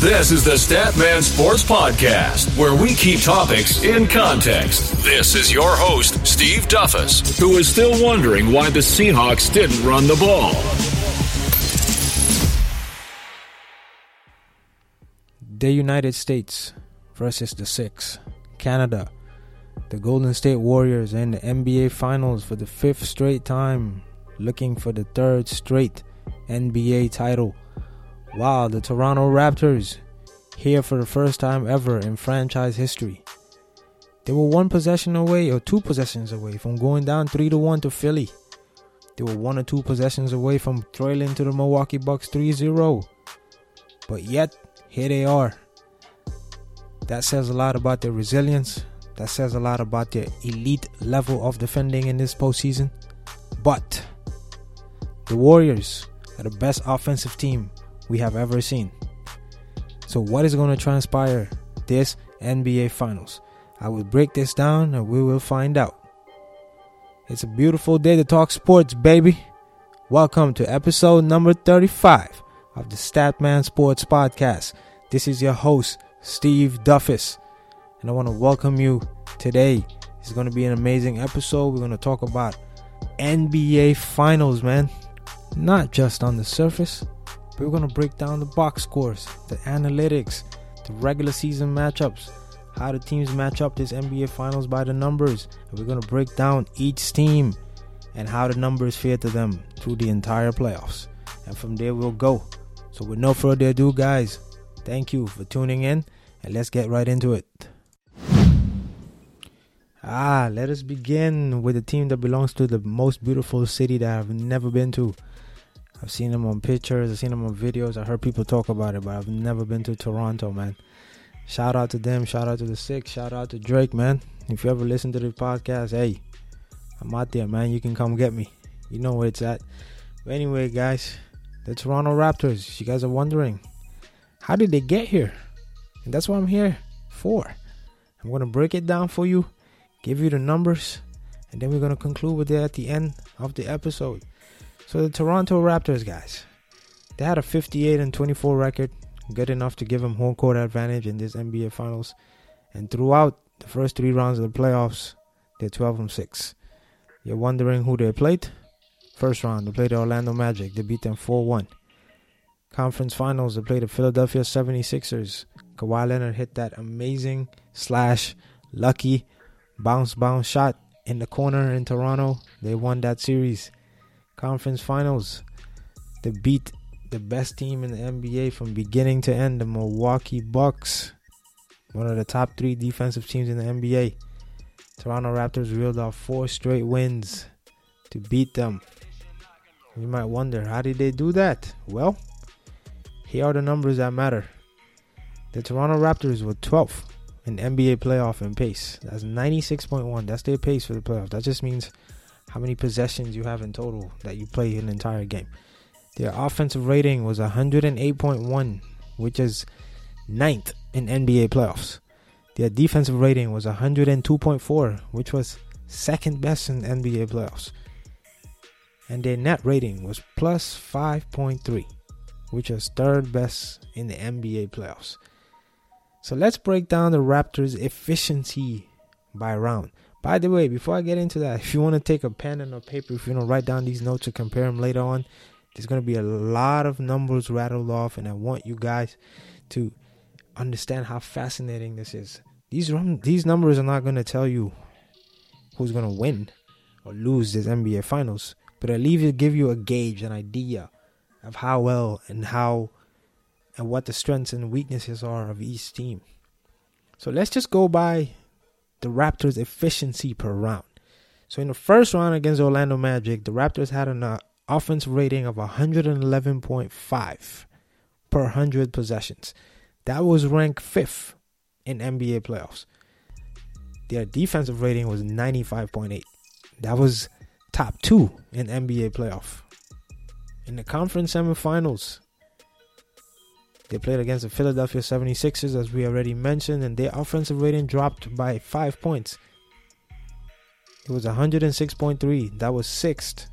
This is the Statman Sports Podcast, where we keep topics in context. This is your host, Steve Duffus, who is still wondering why the Seahawks didn't run the ball. The United States versus the Six, Canada. The Golden State Warriors in the NBA Finals for the fifth straight time, looking for the third straight NBA title. Wow, the Toronto Raptors here for the first time ever in franchise history. They were one possession away or two possessions away from going down 3 to 1 to Philly. They were one or two possessions away from trailing to the Milwaukee Bucks 3-0. But yet, here they are. That says a lot about their resilience. That says a lot about their elite level of defending in this postseason. But the Warriors are the best offensive team we have ever seen. So, what is going to transpire this NBA Finals? I will break this down and we will find out. It's a beautiful day to talk sports, baby. Welcome to episode number 35 of the Statman Sports Podcast. This is your host, Steve Duffus, and I want to welcome you today. It's going to be an amazing episode. We're going to talk about NBA Finals, man. Not just on the surface, but we're going to break down the box scores, the analytics, the regular season matchups, how the teams match up this NBA Finals by the numbers. And we're going to break down each team and how the numbers fare to them through the entire playoffs. And from there, we'll go. So, with no further ado, guys, thank you for tuning in and let's get right into it. Ah, let us begin with a team that belongs to the most beautiful city that I've never been to. I've seen them on pictures, I've seen them on videos, I heard people talk about it, but I've never been to Toronto, man. Shout out to them, shout out to the Six, shout out to Drake, man. If you ever listen to the podcast, hey, I'm out there, man. You can come get me. You know where it's at. But anyway, guys, the Toronto Raptors, you guys are wondering, how did they get here? And that's what I'm here for. I'm going to break it down for you, give you the numbers, and then we're going to conclude with it at the end of the episode. So the Toronto Raptors guys, they had a 58 and 24 record, good enough to give them home court advantage in this NBA Finals. And throughout the first three rounds of the playoffs, they're 12 and 6. You're wondering who they played? First round, they played the Orlando Magic. They beat them 4 1. Conference Finals, they played the Philadelphia 76ers. Kawhi Leonard hit that amazing slash lucky bounce bounce shot in the corner in Toronto. They won that series. Conference Finals, they beat the best team in the NBA from beginning to end, the Milwaukee Bucks, one of the top three defensive teams in the NBA. Toronto Raptors reeled off four straight wins to beat them. You might wonder, how did they do that? Well, here are the numbers that matter. The Toronto Raptors were 12th in NBA playoff in pace. That's 96.1. That's their pace for the playoffs. That just means how many possessions you have in total that you play an entire game. Their offensive rating was 108.1, which is ninth in NBA playoffs. Their defensive rating was 102.4, which was second best in NBA playoffs. And their net rating was plus 5.3, which is third best in the NBA playoffs. So let's break down the Raptors' efficiency by round. By the way, before I get into that, if you want to take a pen and a paper, if you want to write down these notes to compare them later on, there's going to be a lot of numbers rattled off, and I want you guys to understand how fascinating this is. These these numbers are not going to tell you who's going to win or lose this NBA Finals, but at least give you a gauge, an idea of how well and how and what the strengths and weaknesses are of each team. So let's just go by the Raptors' efficiency per round. So in the first round against Orlando Magic, the Raptors had an uh, rating of 111.5 per 100 possessions. That was ranked fifth in NBA playoffs. Their defensive rating was 95.8. That was top two in NBA playoff. In the conference semifinals, they played against the Philadelphia 76ers, as we already mentioned, and their offensive rating dropped by five points. It was 106.3. That was sixth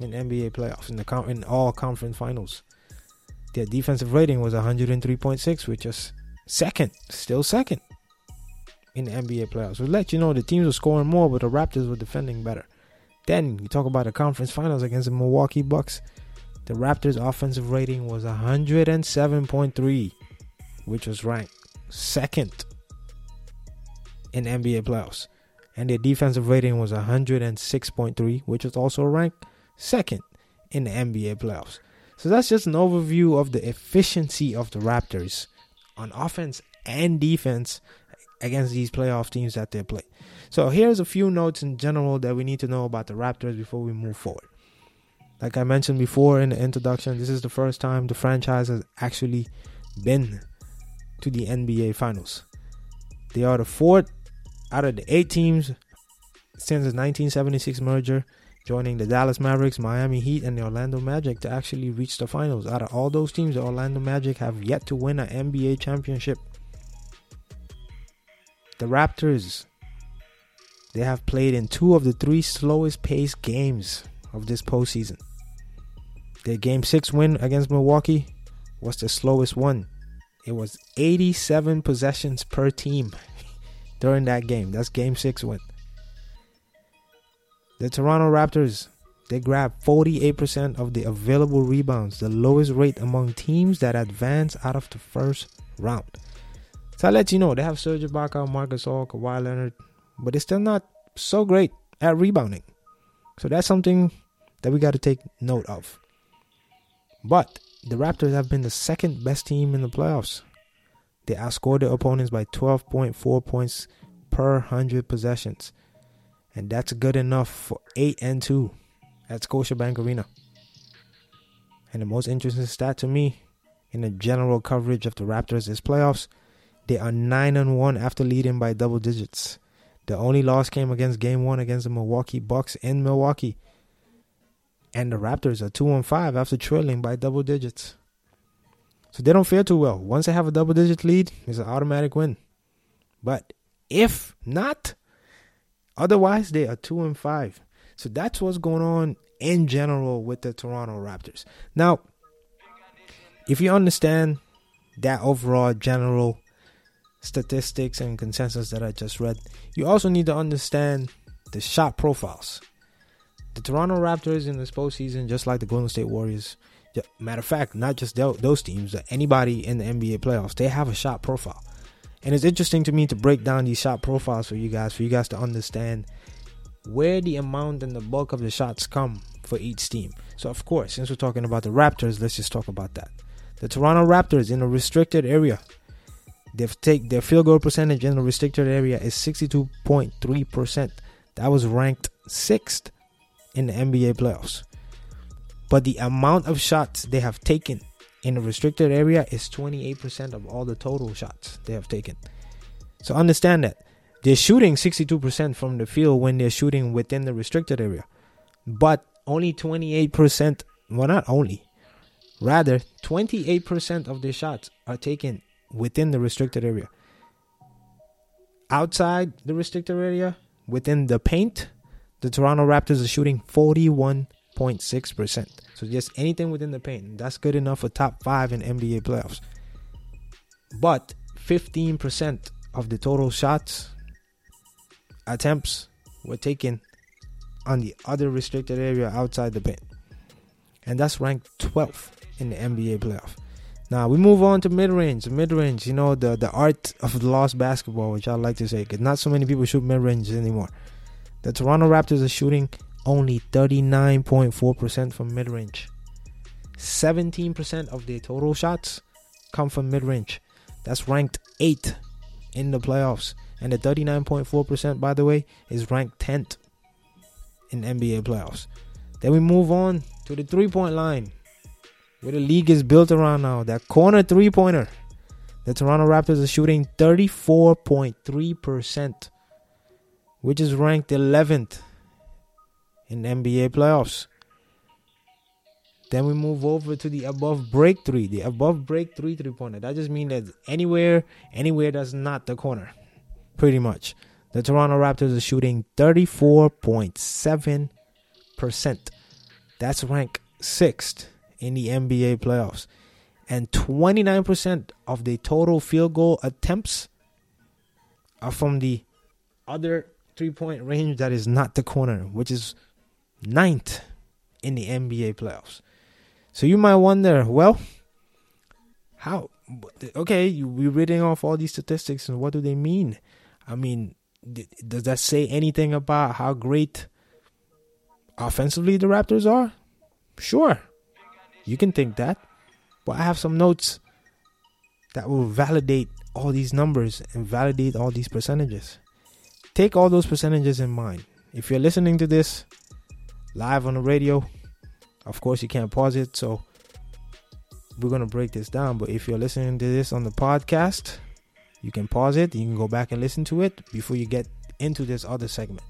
in NBA playoffs in the in all conference finals. Their defensive rating was 103.6, which is second, still second in the NBA playoffs. We'll let you know the teams were scoring more, but the Raptors were defending better. Then you talk about the conference finals against the Milwaukee Bucks. The Raptors' offensive rating was 107.3, which was ranked second in NBA playoffs. And their defensive rating was 106.3, which was also ranked second in the NBA playoffs. So that's just an overview of the efficiency of the Raptors on offense and defense against these playoff teams that they play. So here's a few notes in general that we need to know about the Raptors before we move forward. Like I mentioned before in the introduction, this is the first time the franchise has actually been to the NBA Finals. They are the fourth out of the eight teams since the 1976 merger, joining the Dallas Mavericks, Miami Heat, and the Orlando Magic to actually reach the finals. Out of all those teams, the Orlando Magic have yet to win an NBA championship. The Raptors, they have played in two of the three slowest paced games of this postseason. Their game six win against Milwaukee was the slowest one. It was 87 possessions per team during that game. That's game six win. The Toronto Raptors, they grabbed 48% of the available rebounds, the lowest rate among teams that advance out of the first round. So I let you know they have Serge Ibaka, Marcus Gasol, Kawhi Leonard, but they're still not so great at rebounding. So that's something that we got to take note of. But the Raptors have been the second best team in the playoffs. They outscored their opponents by 12.4 points per 100 possessions. And that's good enough for 8 and 2 at Scotiabank Arena. And the most interesting stat to me in the general coverage of the Raptors this playoffs, they are 9 and 1 after leading by double digits. The only loss came against game 1 against the Milwaukee Bucks in Milwaukee. And the Raptors are 2 and 5 after trailing by double digits. So they don't fare too well. Once they have a double digit lead, it's an automatic win. But if not, otherwise they are 2 and 5. So that's what's going on in general with the Toronto Raptors. Now, if you understand that overall general statistics and consensus that I just read, you also need to understand the shot profiles. The Toronto Raptors in this postseason, just like the Golden State Warriors, matter of fact, not just those teams, uh, anybody in the NBA playoffs, they have a shot profile. And it's interesting to me to break down these shot profiles for you guys, for you guys to understand where the amount and the bulk of the shots come for each team. So, of course, since we're talking about the Raptors, let's just talk about that. The Toronto Raptors in a restricted area, they've take their field goal percentage in the restricted area is 62.3%. That was ranked sixth in the NBA playoffs. But the amount of shots they have taken in the restricted area is 28% of all the total shots they have taken. So understand that they're shooting 62% from the field when they're shooting within the restricted area. But only 28%, well, not only, rather, 28% of their shots are taken within the restricted area. Outside the restricted area, within the paint, the Toronto Raptors are shooting 41.6%. So just anything within the paint, that's good enough for top five in NBA playoffs. But 15% of the total shots attempts were taken on the other restricted area outside the paint. And that's ranked 12th in the NBA playoff. Now we move on to mid range. Mid range, you know, the, the art of the lost basketball, which I like to say, because not so many people shoot mid range anymore. The Toronto Raptors are shooting only 39.4% from mid range. 17% of their total shots come from mid range. That's ranked 8th in the playoffs. And the 39.4%, by the way, is ranked 10th in NBA playoffs. Then we move on to the three point line, where the league is built around now. That corner three pointer. The Toronto Raptors are shooting 34.3% which is ranked 11th in NBA playoffs. Then we move over to the above break three, the above break three three pointer. That just means that anywhere, anywhere that's not the corner, pretty much. The Toronto Raptors are shooting 34.7%. That's ranked sixth in the NBA playoffs. and 29% of the total field goal attempts are from the other three point range that is not the corner, which is ninth in the NBA playoffs. So you might wonder, well, how? Okay, you, we're reading off all these statistics, and what do they mean? I mean, does that say anything about how great offensively the Raptors are? Sure, you can think that, but I have some notes that will validate all these numbers and validate all these percentages. Take all those percentages in mind. If you're listening to this live on the radio, of course you can't pause it, so we're gonna break this down. But if you're listening to this on the podcast, you can pause it. You can go back and listen to it before you get into this other segment.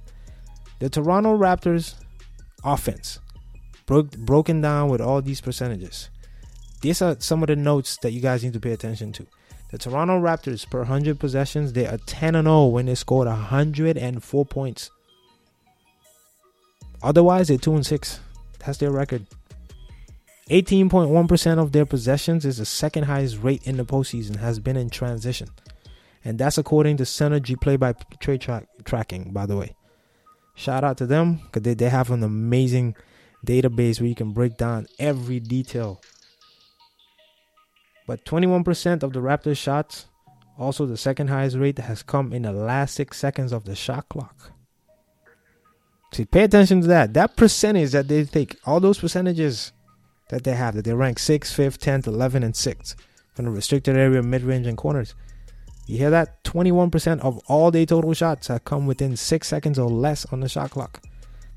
The Toronto Raptors offense broke, broken down with all these percentages. These are some of the notes that you guys need to pay attention to. The Toronto Raptors per 100 possessions, they are 10 and 0 when they scored 104 points. Otherwise, they're 2 and 6. That's their record. 18.1% of their possessions is the second highest rate in the postseason, has been in transition. And that's according to Synergy play by trade track, tracking, by the way. Shout out to them because they, they have an amazing database where you can break down every detail but 21% of the Raptors' shots, also the second highest rate, has come in the last six seconds of the shot clock. See, pay attention to that. That percentage that they take, all those percentages that they have, that they rank 6th, 5th, 10th, 11, and 6th from the restricted area, mid range, and corners. You hear that? 21% of all their total shots have come within six seconds or less on the shot clock.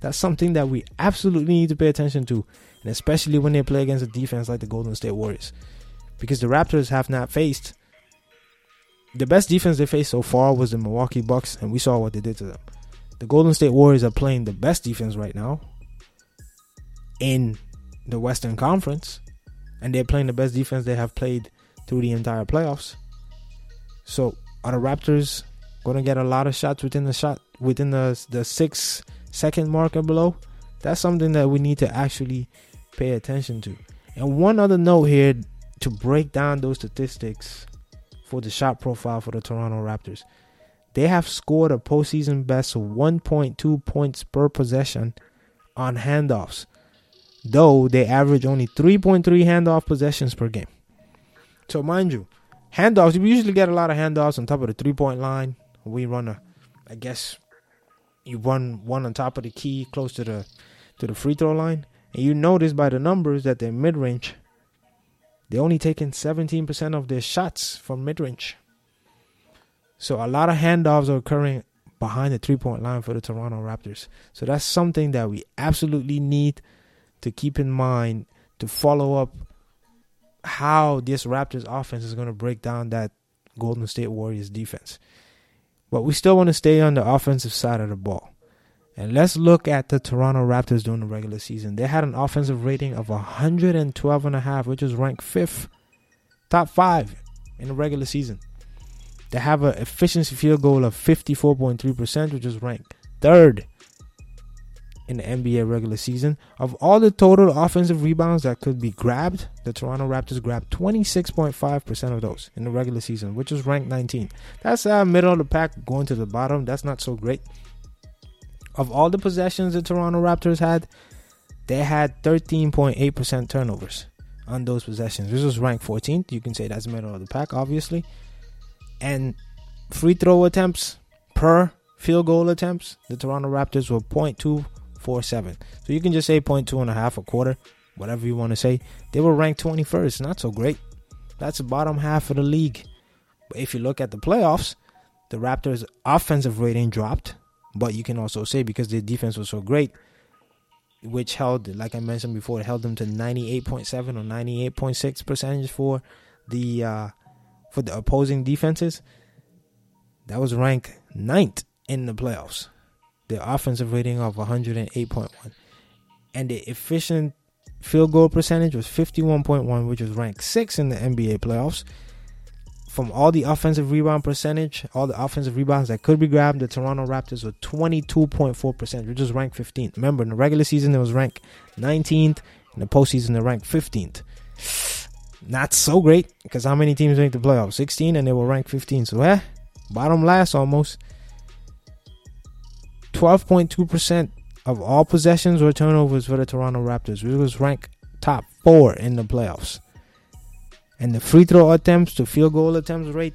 That's something that we absolutely need to pay attention to, and especially when they play against a defense like the Golden State Warriors because the Raptors have not faced the best defense they faced so far was the Milwaukee Bucks, and we saw what they did to them. The Golden State Warriors are playing the best defense right now in the Western Conference, and they're playing the best defense they have played through the entire playoffs. So, are the Raptors going to get a lot of shots within the shot within the the six second mark or below? That's something that we need to actually pay attention to. And one other note here to break down those statistics for the shot profile for the Toronto Raptors. They have scored a postseason best 1.2 points per possession on handoffs, though they average only 3.3 handoff possessions per game. So, mind you, handoffs, we usually get a lot of handoffs on top of the three point line. We run a, I guess, you run one on top of the key close to the to the free throw line, and you notice by the numbers that they're mid range they're only taking 17% of their shots from mid range. So a lot of handoffs are occurring behind the three point line for the Toronto Raptors. So that's something that we absolutely need to keep in mind to follow up how this Raptors offense is going to break down that Golden State Warriors defense. But we still want to stay on the offensive side of the ball. And let's look at the Toronto Raptors during the regular season. They had an offensive rating of 112 and a half, which is ranked fifth, top five in the regular season. They have an efficiency field goal of 54.3%, which is ranked third in the NBA regular season. Of all the total offensive rebounds that could be grabbed, the Toronto Raptors grabbed 26.5% of those in the regular season, which is ranked 19. That's uh, middle of the pack going to the bottom. That's not so great of all the possessions the Toronto Raptors had, they had 13.8% turnovers on those possessions. This was ranked 14th. You can say that's middle of the pack, obviously. And free throw attempts per field goal attempts, the Toronto Raptors were 0.247. So you can just say 0.2 and a half a quarter, whatever you want to say. They were ranked 21st, not so great. That's the bottom half of the league. But if you look at the playoffs, the Raptors' offensive rating dropped but you can also say because their defense was so great, which held, like I mentioned before, it held them to 98.7 or 98.6 percentage for the uh, for the opposing defenses. That was ranked ninth in the playoffs. The offensive rating of 108.1, and the efficient field goal percentage was 51.1, which was ranked sixth in the NBA playoffs from all the offensive rebound percentage, all the offensive rebounds that could be grabbed, the Toronto Raptors were 22.4%, which is ranked 15th. Remember, in the regular season, it was ranked 19th. In the postseason, they ranked 15th. not so great because how many teams make the playoffs? 16 and they were ranked 15. So, eh, bottom last almost. 12.2% of all possessions were turnovers for the Toronto Raptors, which was ranked top four in the playoffs. And the free throw attempts to field goal attempts rate,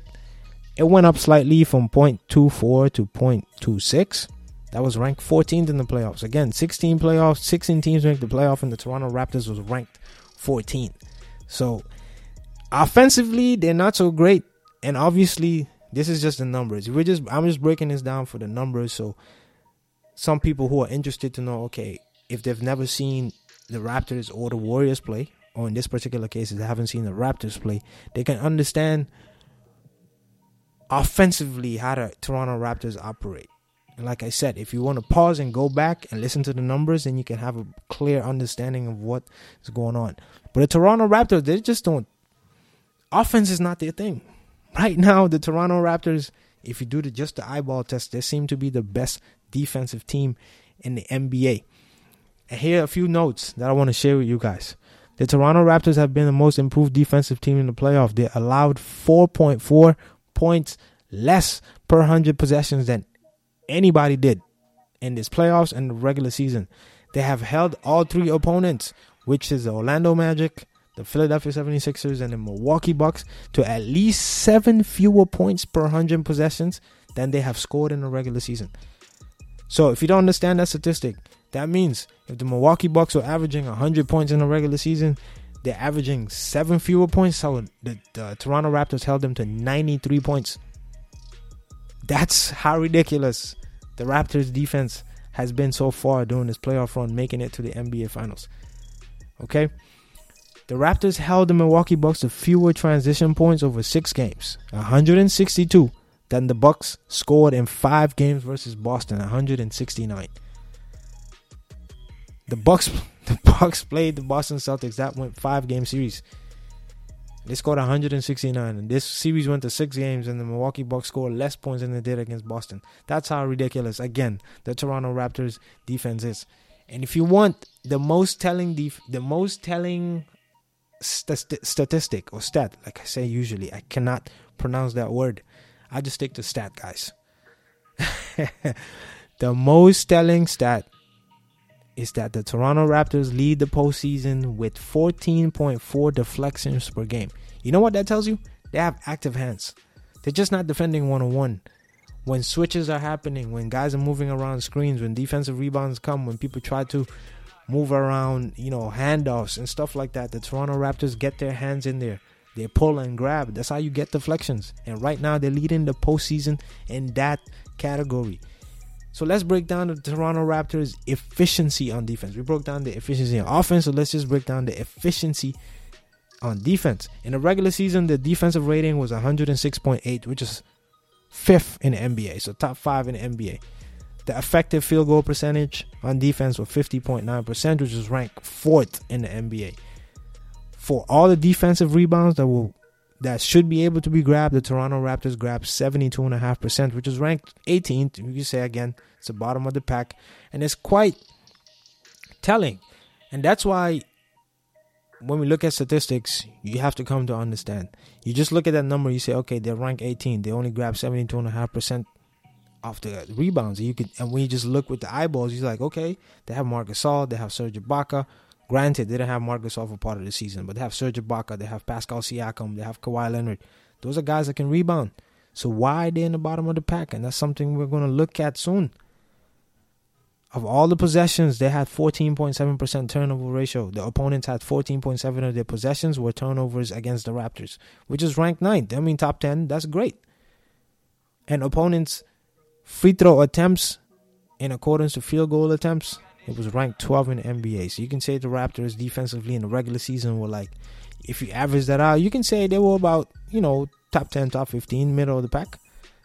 it went up slightly from 0.24 to 0.26. That was ranked 14th in the playoffs. Again, 16 playoffs, 16 teams make the playoff, and the Toronto Raptors was ranked 14. So offensively, they're not so great. And obviously, this is just the numbers. We're just I'm just breaking this down for the numbers. So some people who are interested to know, okay, if they've never seen the Raptors or the Warriors play, or in this particular case, if they haven't seen the Raptors play, they can understand offensively how the Toronto Raptors operate. And like I said, if you want to pause and go back and listen to the numbers, then you can have a clear understanding of what is going on. But the Toronto Raptors, they just don't. Offense is not their thing. Right now, the Toronto Raptors, if you do the, just the eyeball test, they seem to be the best defensive team in the NBA. And here are a few notes that I want to share with you guys. The Toronto Raptors have been the most improved defensive team in the playoff. They allowed 4.4 points less per 100 possessions than anybody did in this playoffs and the regular season. They have held all three opponents, which is the Orlando Magic, the Philadelphia 76ers, and the Milwaukee Bucks, to at least seven fewer points per 100 possessions than they have scored in the regular season. So if you don't understand that statistic, that means if the Milwaukee Bucks are averaging 100 points in the regular season, they're averaging seven fewer points. So the, the uh, Toronto Raptors held them to 93 points. That's how ridiculous the Raptors defense has been so far during this playoff run, making it to the NBA Finals. Okay? The Raptors held the Milwaukee Bucks to fewer transition points over six games, 162, than the Bucks scored in five games versus Boston, 169. The Bucks, the Bucks played the Boston Celtics. That went five game series. They scored 169, and this series went to six games, and the Milwaukee Bucks scored less points than they did against Boston. That's how ridiculous, again, the Toronto Raptors defense is. And if you want the most telling, def- the most telling st- statistic or stat, like I say usually, I cannot pronounce that word. I just stick to stat, guys. the most telling stat is that the Toronto Raptors lead the postseason with 14.4 deflections per game. You know what that tells you? They have active hands. They're just not defending one on one. When switches are happening, when guys are moving around screens, when defensive rebounds come, when people try to move around, you know, handoffs and stuff like that, the Toronto Raptors get their hands in there. They pull and grab. That's how you get deflections. And right now, they're leading the postseason in that category. So let's break down the Toronto Raptors' efficiency on defense. We broke down the efficiency on offense, so let's just break down the efficiency on defense. In the regular season, the defensive rating was 106.8, which is fifth in the NBA, so top five in the NBA. The effective field goal percentage on defense was 50.9%, which is ranked fourth in the NBA. For all the defensive rebounds that will that should be able to be grabbed. The Toronto Raptors grabbed 72.5%, which is ranked 18th. You can say again, it's the bottom of the pack. And it's quite telling. And that's why when we look at statistics, you have to come to understand. You just look at that number, you say, okay, they're ranked 18. They only grab 72.5% off the rebounds. You could and when you just look with the eyeballs, you're like, okay, they have Marc Gasol, they have Serge Ibaka, Granted, they didn't have Marc Gasol for part of the season, but they have Serge Ibaka, they have Pascal Siakam, they have Kawhi Leonard. Those are guys that can rebound. So why are they in the bottom of the pack? And that's something we're going to look at soon. Of all the possessions, they had 14.7% turnover ratio. The opponents had 14.7 of their possessions were turnovers against the Raptors, which is ranked ninth. I mean, top 10. That's great. And opponents' free throw attempts in accordance to field goal attempts it was ranked 12 in the NBA. So you can say the Raptors defensively in the regular season were like, if you average that out, you can say they were about, you know, top 10, top 15, middle of the pack.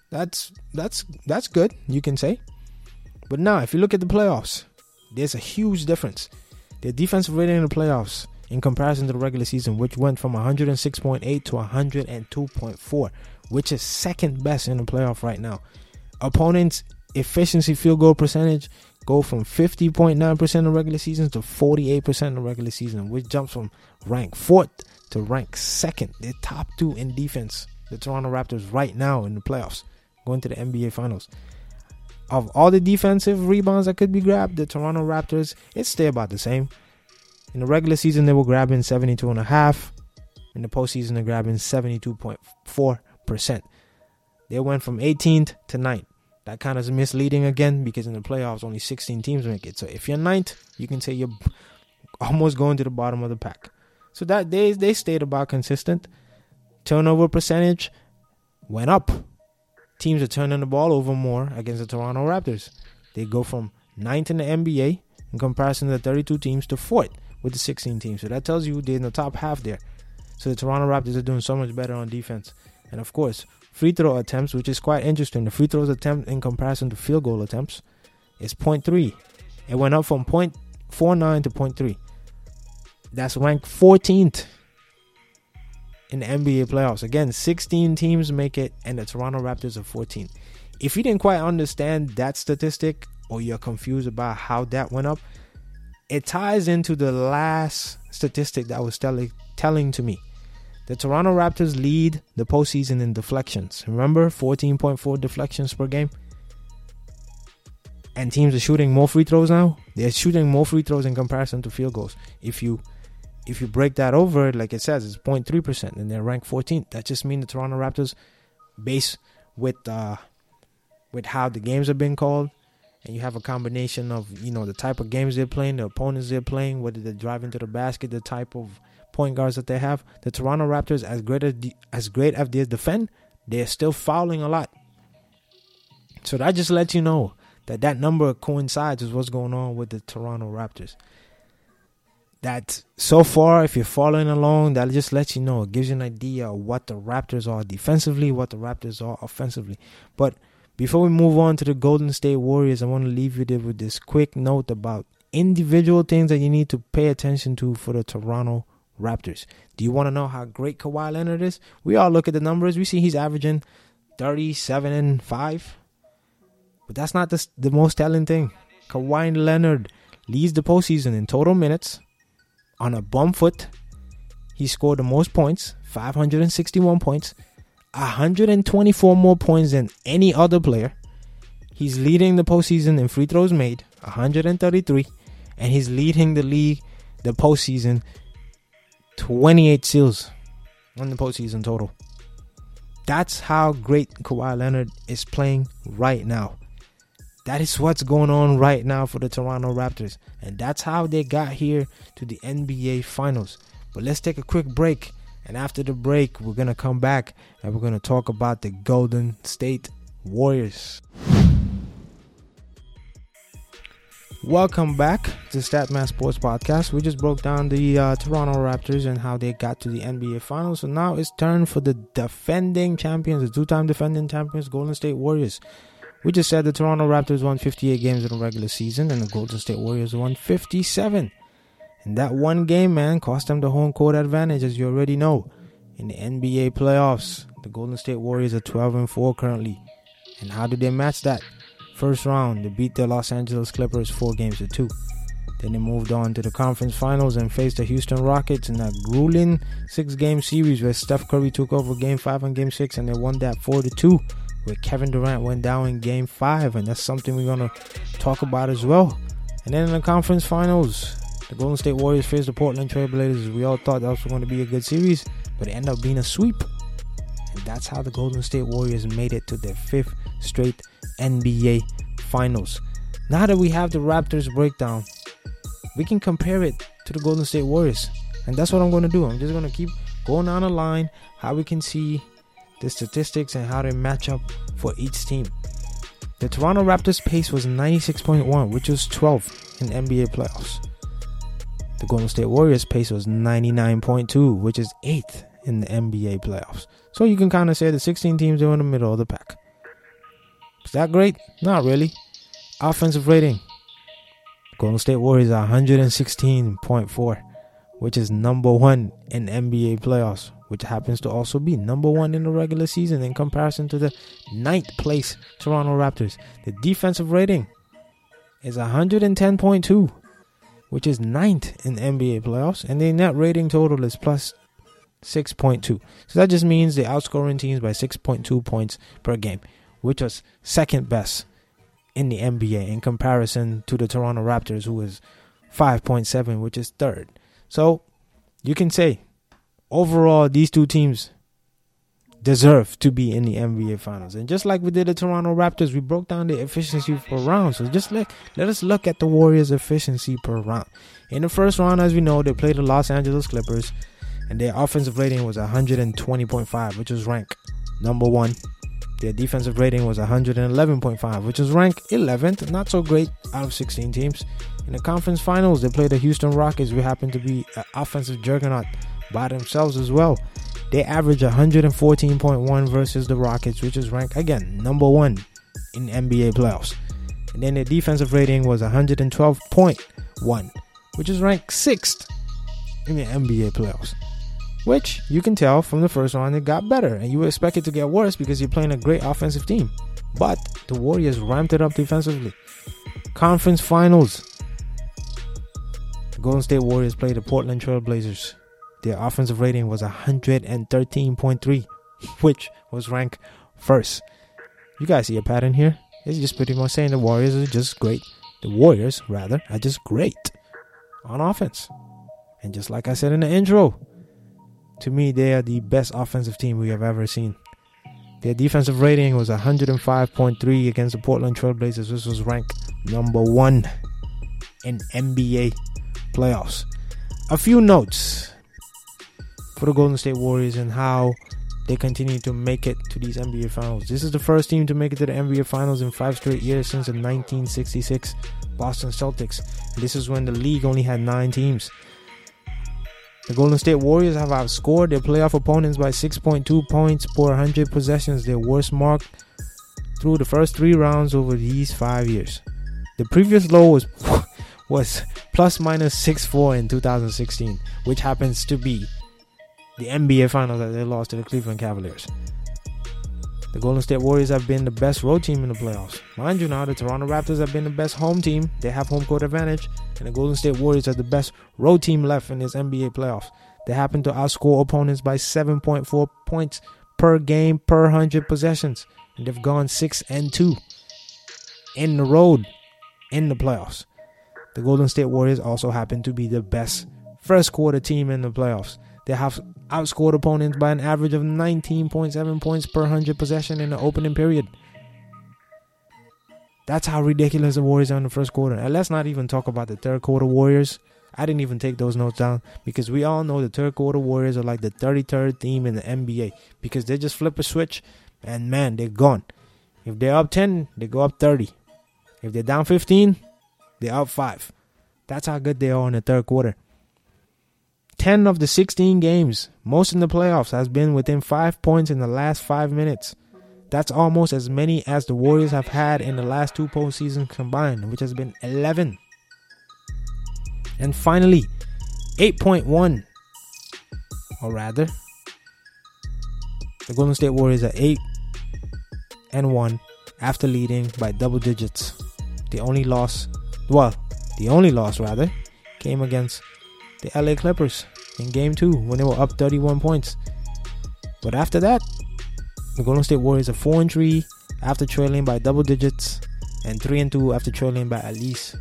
That's that's that's good, you can say. But now, if you look at the playoffs, there's a huge difference. Their defensive rating in the playoffs in comparison to the regular season, which went from 106.8 to 102.4, which is second best in the playoff right now. Opponents' efficiency field goal percentage go from 50.9% in regular season to 48% in the regular season, which jumps from rank fourth to rank second. They're top two in defense. The Toronto Raptors right now in the playoffs, going to the NBA Finals. Of all the defensive rebounds that could be grabbed, the Toronto Raptors, it's stay about the same. In the regular season, they were grabbing 72 and a half. In the postseason, they're grabbing 72.4%. They went from 18th to 9th. That kind of is misleading again because in the playoffs, only 16 teams make it. So if you're ninth, you can say you're almost going to the bottom of the pack. So that they they stayed about consistent. Turnover percentage went up. Teams are turning the ball over more against the Toronto Raptors. They go from ninth in the NBA in comparison to the 32 teams to fourth with the 16 teams. So that tells you they're in the top half there. So the Toronto Raptors are doing so much better on defense. And of course, free throw attempts, which is quite interesting. The free throws attempt in comparison to field goal attempts is 0.3. It went up from 0.49 to 0.3. That's ranked 14th in the NBA playoffs. Again, 16 teams make it, and the Toronto Raptors are 14. If you didn't quite understand that statistic, or you're confused about how that went up, it ties into the last statistic that was telling telling to me. The Toronto Raptors lead the postseason in deflections. Remember, 14.4 deflections per game. And teams are shooting more free throws now. They're shooting more free throws in comparison to field goals. If you if you break that over, like it says, it's 0.3 percent, and they're ranked 14th. That just means the Toronto Raptors, base with uh, with how the games have been called, and you have a combination of you know the type of games they're playing, the opponents they're playing, whether they're driving to the basket, the type of point guards that they have. The Toronto Raptors, as great as as great as they defend, they're still fouling a lot. So that just lets you know that that number coincides with what's going on with the Toronto Raptors. That so far, if you're following along, that just lets you know. It gives you an idea of what the Raptors are defensively, what the Raptors are offensively. But before we move on to the Golden State Warriors, I want to leave you there with this quick note about individual things that you need to pay attention to for the Toronto Raptors. Do you want to know how great Kawhi Leonard is? We all look at the numbers. We see he's averaging 37 and 5. But that's not the, the most telling thing. Kawhi Leonard leads the postseason in total minutes on a bum foot. He scored the most points, 561 points. 124 more points than any other player. He's leading the postseason in free throws made, 133, and he's leading the league the postseason 28 steals on the postseason total. That's how great Kawhi Leonard is playing right now. That is what's going on right now for the Toronto Raptors. And that's how they got here to the NBA Finals. But let's take a quick break and after the break, we're going to come back and we're going to talk about the Golden State Warriors. Welcome back to Statman Sports Podcast. We just broke down the uh, Toronto Raptors and how they got to the NBA Finals. So now it's turn for the defending champions, the two-time defending champions, Golden State Warriors. We just said the Toronto Raptors won 58 games in the regular season, and the Golden State Warriors won 57. And that one game, man, cost them the home court advantage, as you already know. In the NBA playoffs, the Golden State Warriors are 12 and 4 currently. And how do they match that? First round, they beat the Los Angeles Clippers four games to two. Then they moved on to the conference finals and faced the Houston Rockets in that grueling six-game series where Steph Curry took over Game Five and Game Six, and they won that four to two. Where Kevin Durant went down in Game Five, and that's something we're gonna talk about as well. And then in the conference finals, the Golden State Warriors faced the Portland Trailblazers. We all thought that was going to be a good series, but it ended up being a sweep. And that's how the Golden State Warriors made it to their fifth straight NBA Finals. Now that we have the Raptors breakdown, we can compare it to the Golden State Warriors. And that's what I'm going to do. I'm just going to keep going down the line how we can see the statistics and how they match up for each team. The Toronto Raptors pace was 96.1, which was 12 in NBA playoffs. The Golden State Warriors pace was 99.2, which is 8th in the NBA playoffs. So you can kind of say the 16 teams are in the middle of the pack. Is that great? Not really. Offensive rating. Golden State Warriors are 116.4, which is number one in NBA playoffs, which happens to also be number one in the regular season in comparison to the ninth place Toronto Raptors. The defensive rating is 110.2, which is ninth in NBA playoffs, and their net rating total is plus 6.2. So that just means they're outscoring teams by 6.2 points per game, which was second best in the NBA in comparison to the Toronto Raptors, who was 5.7, which is third. So you can say overall, these two teams deserve to be in the NBA Finals. And just like we did the Toronto Raptors, we broke down the efficiency per round. So just let let us look at the Warriors' efficiency per round. In the first round, as we know, they played the Los Angeles Clippers, and their offensive rating was 120.5, which was ranked number one. Their defensive rating was 111.5, which is ranked 11th, not so great out of 16 teams. In the conference finals, they played the Houston Rockets, who happened to be an offensive juggernaut by themselves as well. They averaged 114.1 versus the Rockets, which is ranked again number one in NBA playoffs. And then their defensive rating was 112.1, which is ranked sixth in the NBA playoffs. Which you can tell from the first round it got better, and you expect it to get worse because you're playing a great offensive team. But the Warriors ramped it up defensively. Conference finals. The Golden State Warriors played the Portland Trail Blazers their offensive rating was 113.3, which was ranked first. You guys see a pattern here? It's just pretty much saying the Warriors are just great. The Warriors, rather, are just great on offense. And just like I said in the intro, to me, they are the best offensive team we have ever seen. Their defensive rating was 105.3 against the Portland Trailblazers, which was ranked number one in NBA playoffs. A few notes for the Golden State Warriors and how they continue to make it to these NBA Finals. This is the first team to make it to the NBA Finals in five straight years since the 1966 Boston Celtics. And this is when the league only had nine teams. The Golden State Warriors have outscored their playoff opponents by 6.2 points per 100 possessions, their worst mark through the first three rounds over these five years. The previous low was was plus minus 6-4 in 2016, which happens to be the NBA Finals that they lost to the Cleveland Cavaliers. The Golden State Warriors have been the best road team in the playoffs. Mind you, now the Toronto Raptors have been the best home team. They have home court advantage, and the Golden State Warriors are the best road team left in this NBA playoffs. They happen to outscore opponents by 7.4 points per game per 100 possessions, and they've gone 6 and 2 in the road in the playoffs. The Golden State Warriors also happen to be the best first quarter team in the playoffs. They have outscored opponents by an average of 19.7 points per 100 possession in the opening period. That's how ridiculous the Warriors are in the first quarter. And let's not even talk about the third quarter Warriors. I didn't even take those notes down because we all know the third quarter Warriors are like the 33rd team in the NBA because they just flip a switch and man, they're gone. If they're up 10, they go up 30. If they're down 15, they're up 5. That's how good they are in the third quarter. 10 of the 16 games, most in the playoffs, has been within 5 points in the last 5 minutes. That's almost as many as the Warriors have had in the last two postseasons combined, which has been 11. And finally, 8.1, or rather, the Golden State Warriors are 8 and 1 after leading by double digits. The only loss, well, the only loss rather, came against the LA Clippers in game two when they were up 31 points. But after that, the Golden State Warriors are 4 and 3 after trailing by double digits and 3 and 2 after trailing by at least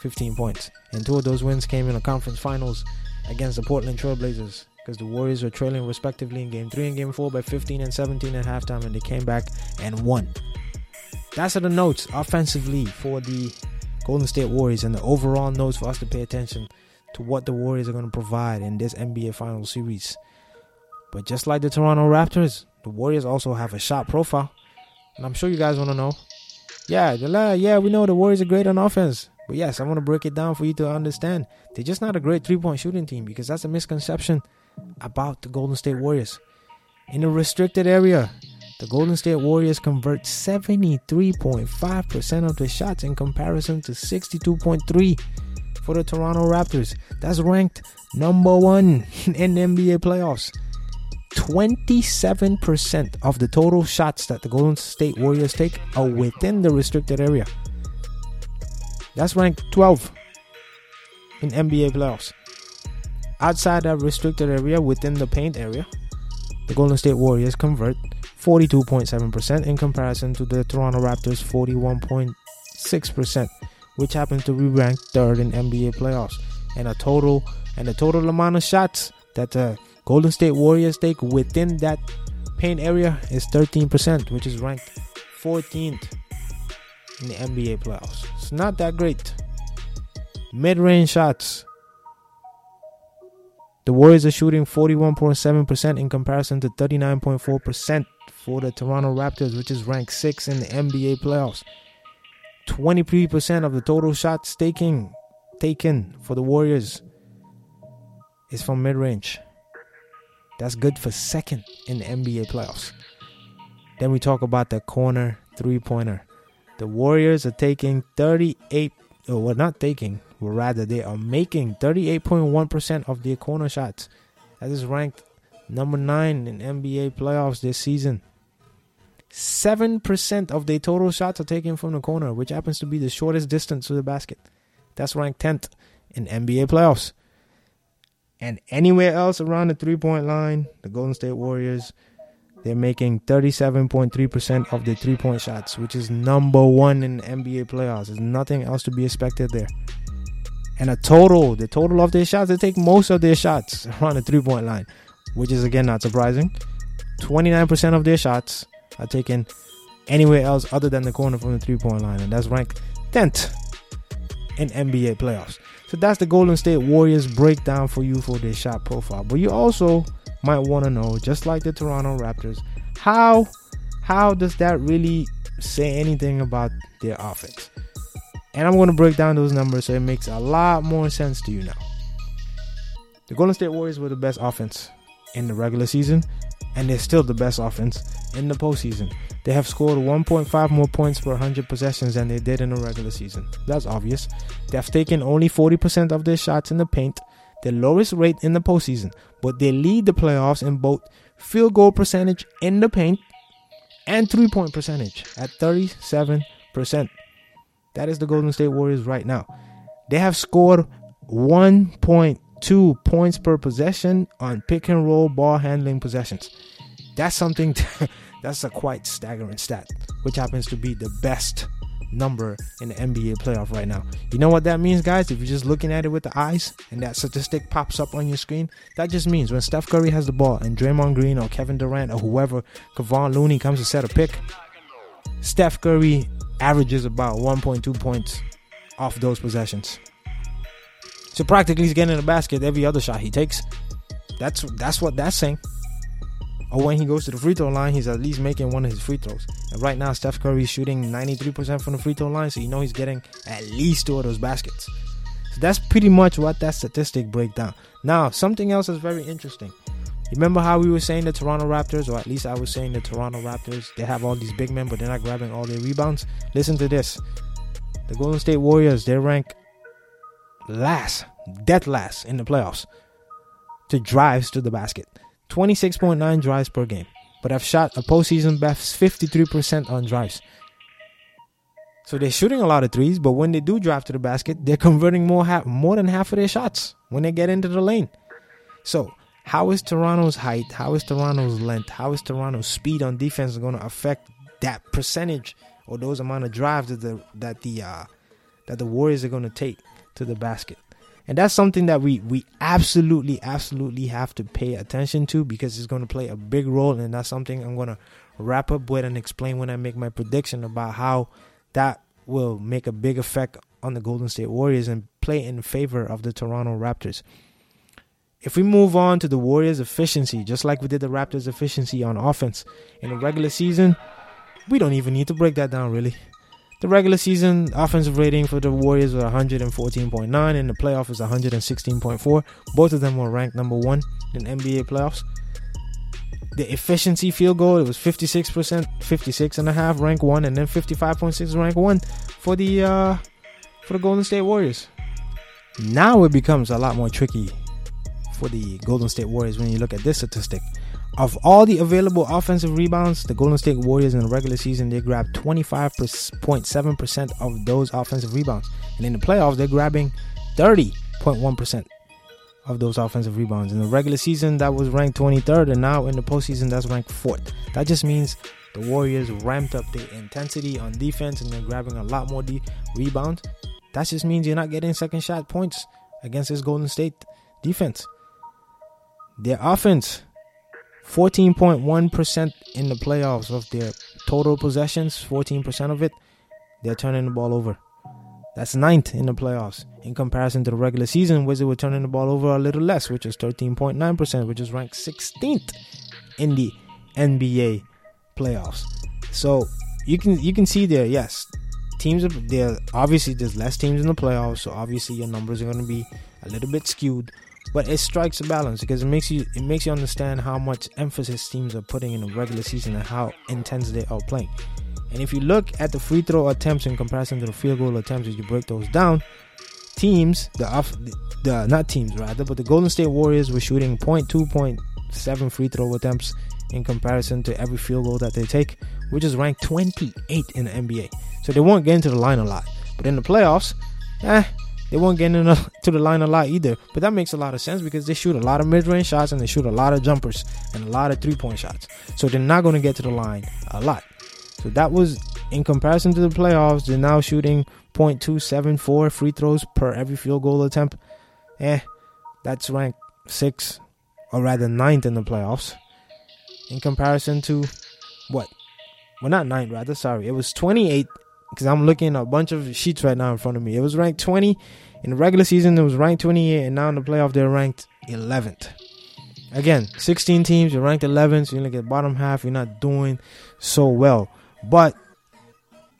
15 points. And two of those wins came in the conference finals against the Portland Trailblazers because the Warriors were trailing respectively in game 3 and game 4 by 15 and 17 at halftime and they came back and won. That's the notes offensively for the Golden State Warriors and the overall notes for us to pay attention to what the Warriors are going to provide in this NBA Finals series. But just like the Toronto Raptors, the Warriors also have a shot profile. And I'm sure you guys want to know. Yeah, yeah, we know the Warriors are great on offense. But yes, I want to break it down for you to understand. They're just not a great three point shooting team because that's a misconception about the Golden State Warriors. In a restricted area, the Golden State Warriors convert 73.5% of the shots in comparison to 62.3 for the Toronto Raptors. That's ranked number one in NBA playoffs. 27% of the total shots that the Golden State Warriors take are within the restricted area. That's ranked 12 in NBA playoffs. Outside that restricted area within the paint area, the Golden State Warriors convert 42.7% in comparison to the Toronto Raptors 41.6%, which happens to be ranked third in NBA playoffs. And a total and the total amount of shots that the Golden State Warriors take within that paint area is 13%, which is ranked 14th in the NBA playoffs. It's not that great. Mid range shots. The Warriors are shooting 41.7% in comparison to 39.4% for the Toronto Raptors, which is ranked 6th in the NBA playoffs. 23% of the total shots taken taken for the Warriors is from mid range. That's good for second in the NBA playoffs. Then we talk about the corner three pointer. The Warriors are taking 38, or well, not taking, but rather they are making 38.1% of their corner shots. That is ranked number nine in NBA playoffs this season. 7% of their total shots are taken from the corner, which happens to be the shortest distance to the basket. That's ranked 10th in NBA playoffs. And anywhere else around the three point line, the Golden State Warriors, they're making 37.3% of their three point shots, which is number one in NBA playoffs. There's nothing else to be expected there. And a total, the total of their shots, they take most of their shots around the three point line, which is again not surprising. 29% of their shots are taken anywhere else other than the corner from the three point line, and that's ranked 10th in NBA playoffs. So that's the Golden State Warriors breakdown for you for their shot profile. But you also might want to know, just like the Toronto Raptors, how how does that really say anything about their offense? And I'm going to break down those numbers so it makes a lot more sense to you now. The Golden State Warriors were the best offense in the regular season, and they're still the best offense in the postseason. They have scored 1.5 more points per 100 possessions than they did in the regular season. That's obvious. They have taken only 40% of their shots in the paint, the lowest rate in the postseason, but they lead the playoffs in both field goal percentage in the paint and three point percentage at 37%. That is the Golden State Warriors right now. They have scored 1.2 points per possession on pick and roll ball handling possessions. That's something, that's a quite staggering stat, which happens to be the best number in the NBA playoff right now. You know what that means, guys? If you're just looking at it with the eyes and that statistic pops up on your screen, that just means when Steph Curry has the ball and Draymond Green or Kevin Durant or whoever, Kevon Looney comes to set a pick, Steph Curry averages about 1.2 points off those possessions. So practically he's getting in the basket every other shot he takes. That's that's what that's saying. Or when he goes to the free throw line, he's at least making one of his free throws. And right now, Steph Curry is shooting 93% from the free throw line, so you know he's getting at least two of those baskets. So that's pretty much what that statistic breakdown. Now, something else is very interesting. Remember how we were saying the Toronto Raptors, or at least I was saying the Toronto Raptors, they have all these big men, but they're not grabbing all their rebounds? Listen to this. The Golden State Warriors, they rank last, dead last in the playoffs to drives to the basket. 26.9 drives per game, but have shot a postseason best 53% on drives. So they're shooting a lot of threes, but when they do drive to the basket, they're converting more half, more than half of their shots when they get into the lane. So how is Toronto's height? How is Toronto's length? How is Toronto's speed on defense going to affect that percentage or those amount of drives that the that the uh, that the Warriors are going to take to the basket? And that's something that we we absolutely absolutely have to pay attention to because it's going to play a big role and that's something I'm going to wrap up with and explain when I make my prediction about how that will make a big effect on the Golden State Warriors and play in favor of the Toronto Raptors. If we move on to the Warriors' efficiency, just like we did the Raptors' efficiency on offense in the regular season, we don't even need to break that down really. The regular season offensive rating for the Warriors was 114.9 and the playoff was 116.4. Both of them were ranked number one in NBA playoffs. The efficiency field goal it was 56%, 56 and a half, rank one, and then 55.6 rank one for the uh, for the Golden State Warriors. Now it becomes a lot more tricky for the Golden State Warriors when you look at this statistic. Of all the available offensive rebounds, the Golden State Warriors in the regular season they grabbed 25.7% of those offensive rebounds, and in the playoffs they're grabbing 30.1% of those offensive rebounds. In the regular season, that was ranked 23rd, and now in the postseason, that's ranked fourth. That just means the Warriors ramped up the intensity on defense and they're grabbing a lot more de- rebounds. That just means you're not getting second shot points against this Golden State defense. Their offense, 14.1% in the playoffs of their total possessions, 14% of it, they're turning the ball over. That's ninth in the playoffs. In comparison to the regular season, Wizards were turning the ball over a little less, which is 13.9%, which is ranked 16th in the NBA playoffs. So you can you can see there, yes, teams are there. Obviously, there's less teams in the playoffs, so obviously your numbers are going to be a little bit skewed. But it strikes a balance because it makes you it makes you understand how much emphasis teams are putting in the regular season and how intense they are playing. And if you look at the free throw attempts in comparison to the field goal attempts, as you break those down, teams, the off, the, not teams rather, but the Golden State Warriors were shooting 0.2.7 free throw attempts in comparison to every field goal that they take, which is ranked 28 in the NBA. So they won't get into the line a lot. But in the playoffs, eh, they won't get to the line a lot either. But that makes a lot of sense because they shoot a lot of mid range shots and they shoot a lot of jumpers and a lot of three point shots. So they're not going to get to the line a lot. So that was in comparison to the playoffs. They're now shooting 0.274 free throws per every field goal attempt. Eh, that's ranked sixth, or rather ninth in the playoffs. In comparison to what? Well, not ninth, rather. Sorry, it was 28. Because I'm looking at a bunch of sheets right now in front of me. It was ranked 20 in the regular season. It was ranked 28, and now in the playoff they're ranked 11th. Again, 16 teams. You're ranked 11th. So you look at the bottom half. You're not doing so well. But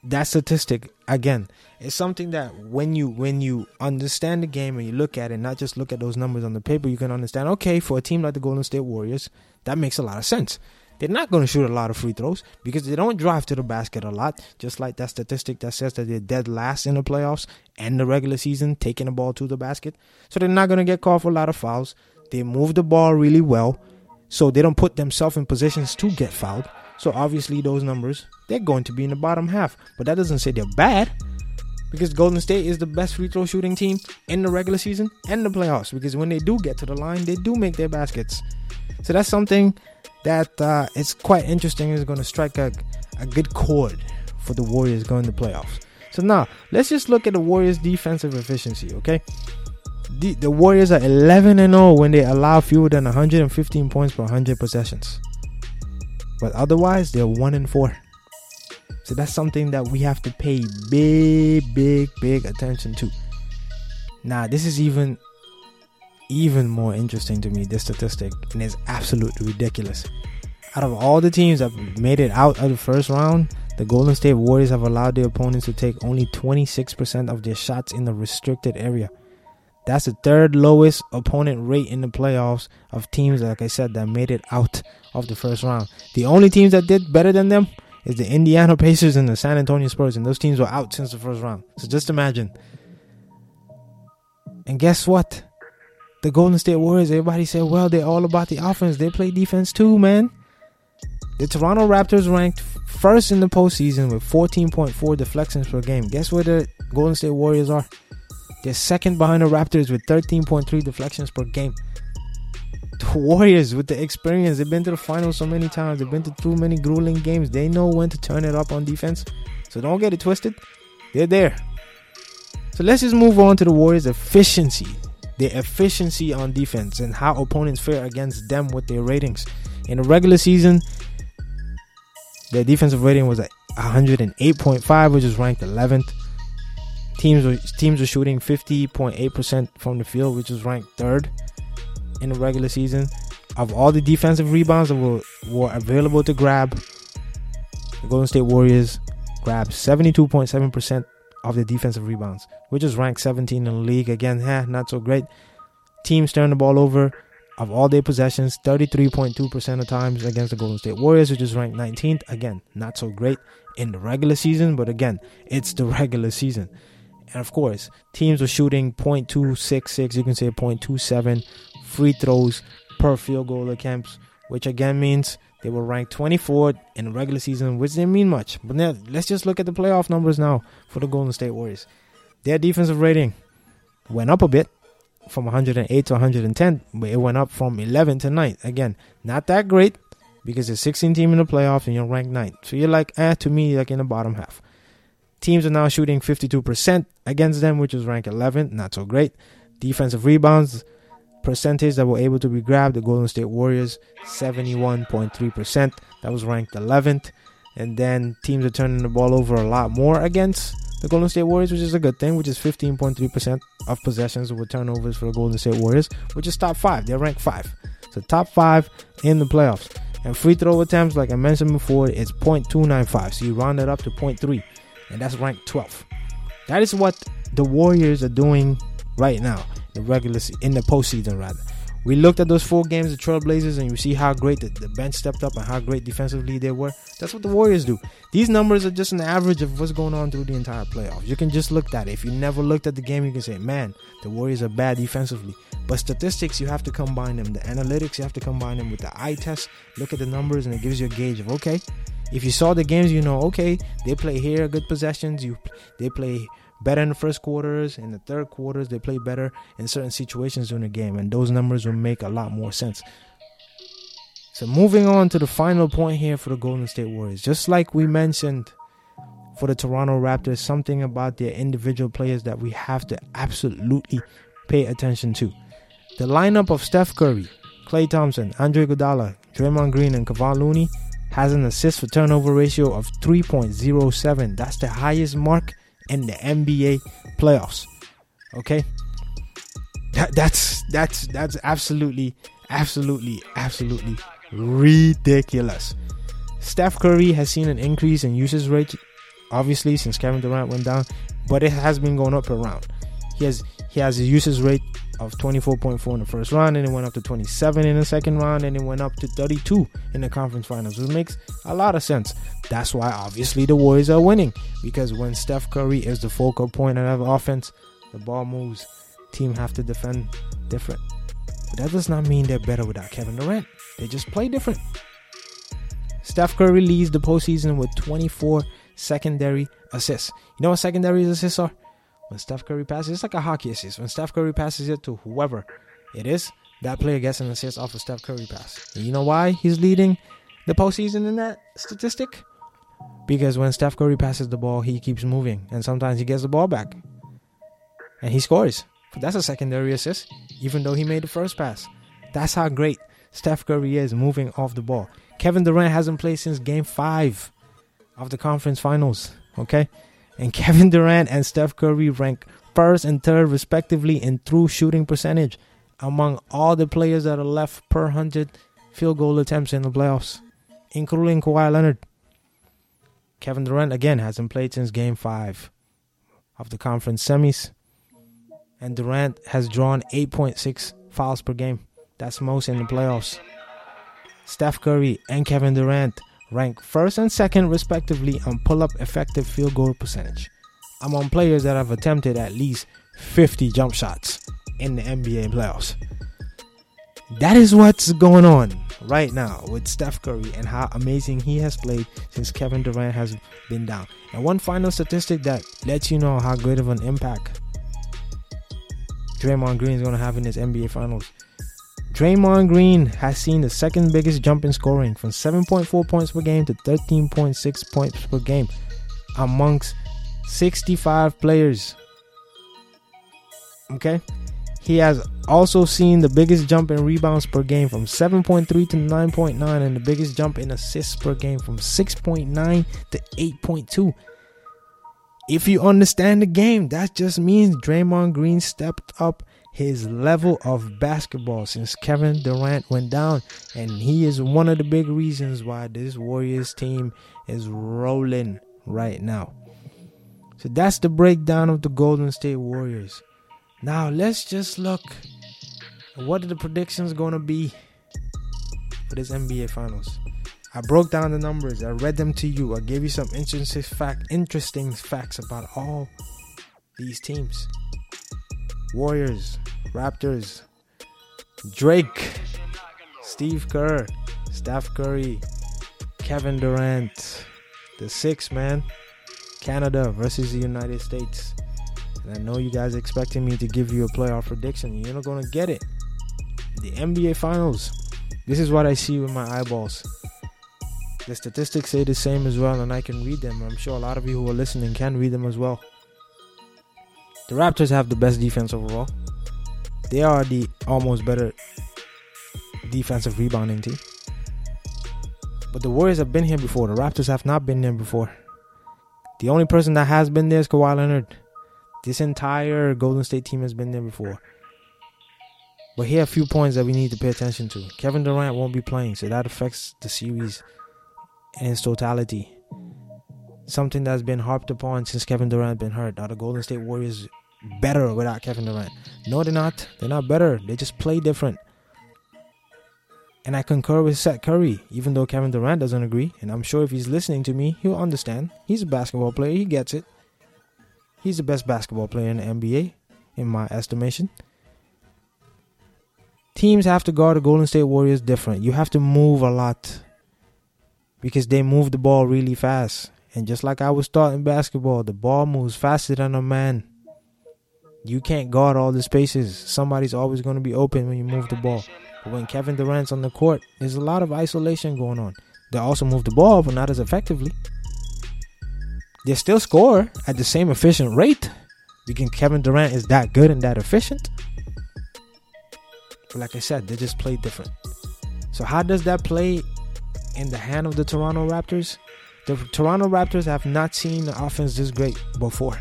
that statistic again is something that when you when you understand the game and you look at it, not just look at those numbers on the paper, you can understand. Okay, for a team like the Golden State Warriors, that makes a lot of sense. They're not going to shoot a lot of free throws because they don't drive to the basket a lot. Just like that statistic that says that they're dead last in the playoffs and the regular season, taking the ball to the basket. So they're not going to get called for a lot of fouls. They move the ball really well, so they don't put themselves in positions to get fouled. So obviously those numbers they're going to be in the bottom half. But that doesn't say they're bad. Because Golden State is the best free throw shooting team in the regular season and the playoffs. Because when they do get to the line, they do make their baskets. So that's something that uh, is quite interesting. Is going to strike a, a good chord for the Warriors going to playoffs. So now let's just look at the Warriors' defensive efficiency. Okay, the, the Warriors are 11 and 0 when they allow fewer than 115 points per 100 possessions. But otherwise, they're 1 and 4. So that's something that we have to pay big, big, big attention to. Now, this is even even more interesting to me, this statistic, and it's absolutely ridiculous. Out of all the teams that made it out of the first round, the Golden State Warriors have allowed their opponents to take only 26% of their shots in the restricted area. That's the third lowest opponent rate in the playoffs of teams, like I said, that made it out of the first round. The only teams that did better than them is the Indiana Pacers and the San Antonio Spurs, and those teams were out since the first round. So just imagine. And guess what? The Golden State Warriors, everybody said, well, they're all about the offense. They play defense too, man. The Toronto Raptors ranked first in the postseason with 14.4 deflections per game. Guess where the Golden State Warriors are? They're second behind the Raptors with 13.3 deflections per game. The Warriors, with the experience, they've been to the finals so many times. They've been to too many grueling games. They know when to turn it up on defense. So don't get it twisted. They're there. So let's just move on to the Warriors' efficiency. Their efficiency on defense and how opponents fare against them with their ratings. In the regular season, their defensive rating was at 108.5, which is ranked 11th. Teams were, teams were shooting 50.8% from the field, which is ranked third in the regular season. Of all the defensive rebounds that were, were available to grab, the Golden State Warriors grabbed 72.7% of the defensive rebounds, which is ranked 17 in the league. Again, eh, not so great. Teams turn the ball over of all their possessions 33.2% of times against the Golden State Warriors, which is ranked 19th. Again, not so great in the regular season, but again, it's the regular season. And of course, teams were shooting 0.266, you can say 0.27 free throws per field goal attempts, which again means they were ranked 24th in the regular season, which didn't mean much. But now let's just look at the playoff numbers now for the Golden State Warriors. Their defensive rating went up a bit from 108 to 110, but it went up from 11 to 9. Again, not that great because it's 16 team in the playoffs and you're ranked 9. So you're like, eh, to me, like in the bottom half. Teams are now shooting 52% against them, which is ranked 11. Not so great. Defensive rebounds percentage that were able to be grabbed, the Golden State Warriors, 71.3%. That was ranked 11th. And then teams are turning the ball over a lot more against the Golden State Warriors, which is a good thing, which is 15.3% of possessions with turnovers for the Golden State Warriors, which is top five. They're ranked five. So top five in the playoffs. And free throw attempts, like I mentioned before, is 0.295. So you round it up to 0.3. And that's ranked 12. That is what the Warriors are doing right now the regular in the postseason rather. We looked at those four games, the Trailblazers, and you see how great the, the, bench stepped up and how great defensively they were. That's what the Warriors do. These numbers are just an average of what's going on through the entire playoffs. You can just look at it. If you never looked at the game, you can say, man, the Warriors are bad defensively. But statistics, you have to combine them. The analytics, you have to combine them with the eye test. Look at the numbers, and it gives you a gauge of, okay, if you saw the games, you know, okay, they play here, good possessions. You, they play better in the first quarters. In the third quarters, they play better in certain situations during the game, and those numbers will make a lot more sense. So, moving on to the final point here for the Golden State Warriors, just like we mentioned for the Toronto Raptors, something about their individual players that we have to absolutely pay attention to. The lineup of Steph Curry, Klay Thompson, Andre Iguodala, Draymond Green, and Kevon Looney has an assist for turnover ratio of 3.07. That's the highest mark in the NBA playoffs. Okay? That, that's that's that's absolutely absolutely absolutely ridiculous. Steph Curry has seen an increase in usage rate obviously since Kevin Durant went down, but it has been going up around. He has he has a usage rate of 24.4 in the first round, and it went up to 27 in the second round, and it went up to 32 in the conference finals. It makes a lot of sense. That's why obviously the Warriors are winning because when Steph Curry is the focal point of offense, the ball moves. Team have to defend different. But that does not mean they're better without Kevin Durant. They just play different. Steph Curry leads the postseason with 24 secondary assists. You know what secondary assists are? When Steph Curry passes, it's like a hockey assist. When Steph Curry passes it to whoever it is, that player gets an assist off a Steph Curry pass. And you know why he's leading the postseason in that statistic? Because when Steph Curry passes the ball, he keeps moving, and sometimes he gets the ball back, and he scores. That's a secondary assist, even though he made the first pass. That's how great Steph Curry is moving off the ball. Kevin Durant hasn't played since Game Five of the conference finals. Okay, and Kevin Durant and Steph Curry rank first and third, respectively, in true shooting percentage among all the players that are left per 100 field goal attempts in the playoffs, including Kawhi Leonard. Kevin Durant, again, hasn't played since game five of the conference semis. And Durant has drawn 8.6 fouls per game. That's most in the playoffs. Steph Curry and Kevin Durant rank first and second, respectively, on pull up effective field goal percentage among players that have attempted at least 50 jump shots in the NBA playoffs. That is what's going on right now with Steph Curry and how amazing he has played since Kevin Durant has been down. And one final statistic that lets you know how great of an impact Draymond Green is going to have in his NBA Finals. Draymond Green has seen the second biggest jump in scoring from 7.4 points per game to 13.6 points per game amongst 65 players. Okay? He has also seen the biggest jump in rebounds per game from 7.3 to 9.9 and the biggest jump in assists per game from 6.9 to 8.2. If you understand the game, that just means Draymond Green stepped up his level of basketball since Kevin Durant went down. And he is one of the big reasons why this Warriors team is rolling right now. So that's the breakdown of the Golden State Warriors. Now let's just look what are the predictions going to be for this NBA Finals. I broke down the numbers. I read them to you. I gave you some interesting fact, interesting facts about all these teams. Warriors, Raptors, Drake, Steve Kerr, Steph Curry, Kevin Durant, the six man, Canada versus the United States. And I know you guys expecting me to give you a playoff prediction. You're not gonna get it. The NBA Finals. This is what I see with my eyeballs. The statistics say the same as well, and I can read them. I'm sure a lot of you who are listening can read them as well. The Raptors have the best defense overall. They are the almost better defensive rebounding team. But the Warriors have been here before. The Raptors have not been there before. The only person that has been there is Kawhi Leonard. This entire Golden State team has been there before. But here are a few points that we need to pay attention to. Kevin Durant won't be playing, so that affects the series in its totality. Something that's been harped upon since Kevin Durant been hurt. Are the Golden State Warriors better without Kevin Durant? No, they're not. They're not better. They just play different. And I concur with Seth Curry, even though Kevin Durant doesn't agree. And I'm sure if he's listening to me, he'll understand. He's a basketball player, he gets it. He's the best basketball player in the NBA, in my estimation. Teams have to guard the Golden State Warriors different. You have to move a lot because they move the ball really fast. And just like I was taught in basketball, the ball moves faster than a man. You can't guard all the spaces. Somebody's always going to be open when you move the ball. But when Kevin Durant's on the court, there's a lot of isolation going on. They also move the ball, but not as effectively. They still score at the same efficient rate because Kevin Durant is that good and that efficient. But like I said, they just play different. So how does that play in the hand of the Toronto Raptors? The Toronto Raptors have not seen the offense this great before.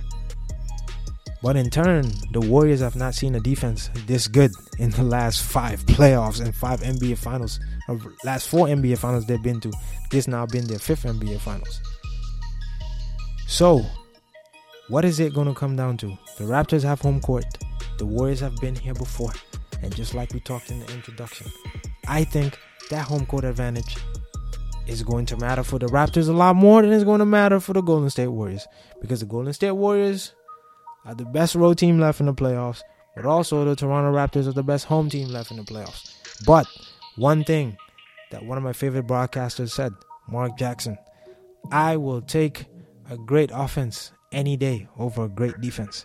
But in turn, the Warriors have not seen a defense this good in the last five playoffs and five NBA finals, last four NBA finals they've been to. This now been their fifth NBA finals. So, what is it going to come down to? The Raptors have home court. The Warriors have been here before. And just like we talked in the introduction, I think that home court advantage is going to matter for the Raptors a lot more than it's going to matter for the Golden State Warriors. Because the Golden State Warriors are the best road team left in the playoffs, but also the Toronto Raptors are the best home team left in the playoffs. But one thing that one of my favorite broadcasters said, Mark Jackson, I will take a great offense any day over a great defense.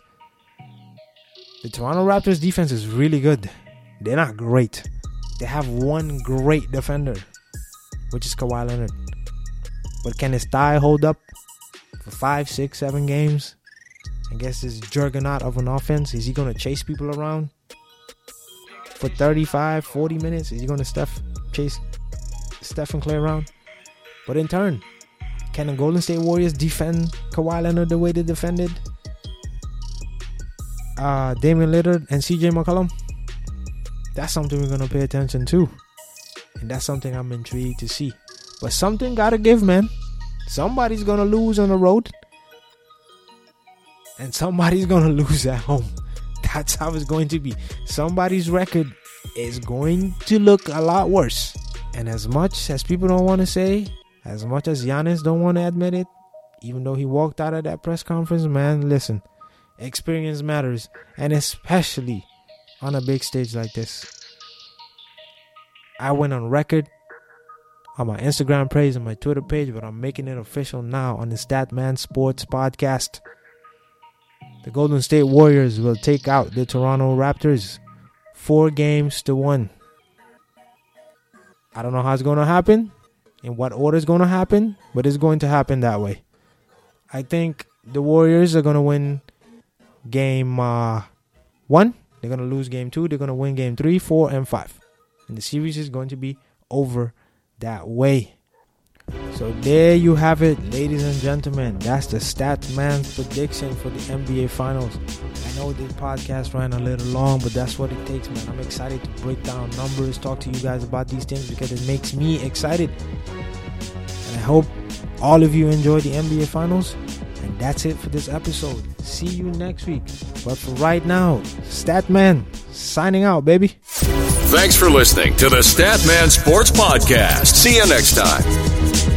The Toronto Raptors defense is really good. They're not great. They have one great defender, which is Kawhi Leonard. But can his thigh hold up for five, six, seven games? I guess this juggernaut of an offense. Is he going to chase people around for 35, 40 minutes? Is he going to Steph chase Steph and Klay around? But in turn, can the Golden State Warriors defend Kawhi Leonard the way they defended uh, Damian Lillard and CJ McCollum? That's something we're going to pay attention to. And that's something I'm intrigued to see. But something got to give, man. Somebody's to lose on the road and somebody's gonna lose at home. That's how it's going to be. Somebody's record is going to look a lot worse. And as much as people don't want to say, as much as Giannis don't want to admit it, even though he walked out of that press conference, man, listen, experience matters, and especially on a big stage like this. I went on record on my Instagram page and my Twitter page, but I'm making it official now on the Statman Sports Podcast. The Golden State Warriors will take out the Toronto Raptors four games to one. I don't know how it's going to happen, in what order it's going to happen, but it's going to happen that way. I think the Warriors are going to win game uh, one. They're going to lose game two. They're going to win game three, four, and five. And the series is going to be over that way. So there you have it, ladies and gentlemen. That's the stat man's prediction for the NBA Finals. I know this podcast ran a little long, but that's what it takes, man. I'm excited to break down numbers, talk to you guys about these things because it makes me excited. And I hope all of you enjoy the NBA Finals. And that's it for this episode. See you next week. But for right now, Statman signing out, baby. Thanks for listening to the Statman Sports Podcast. See you next time.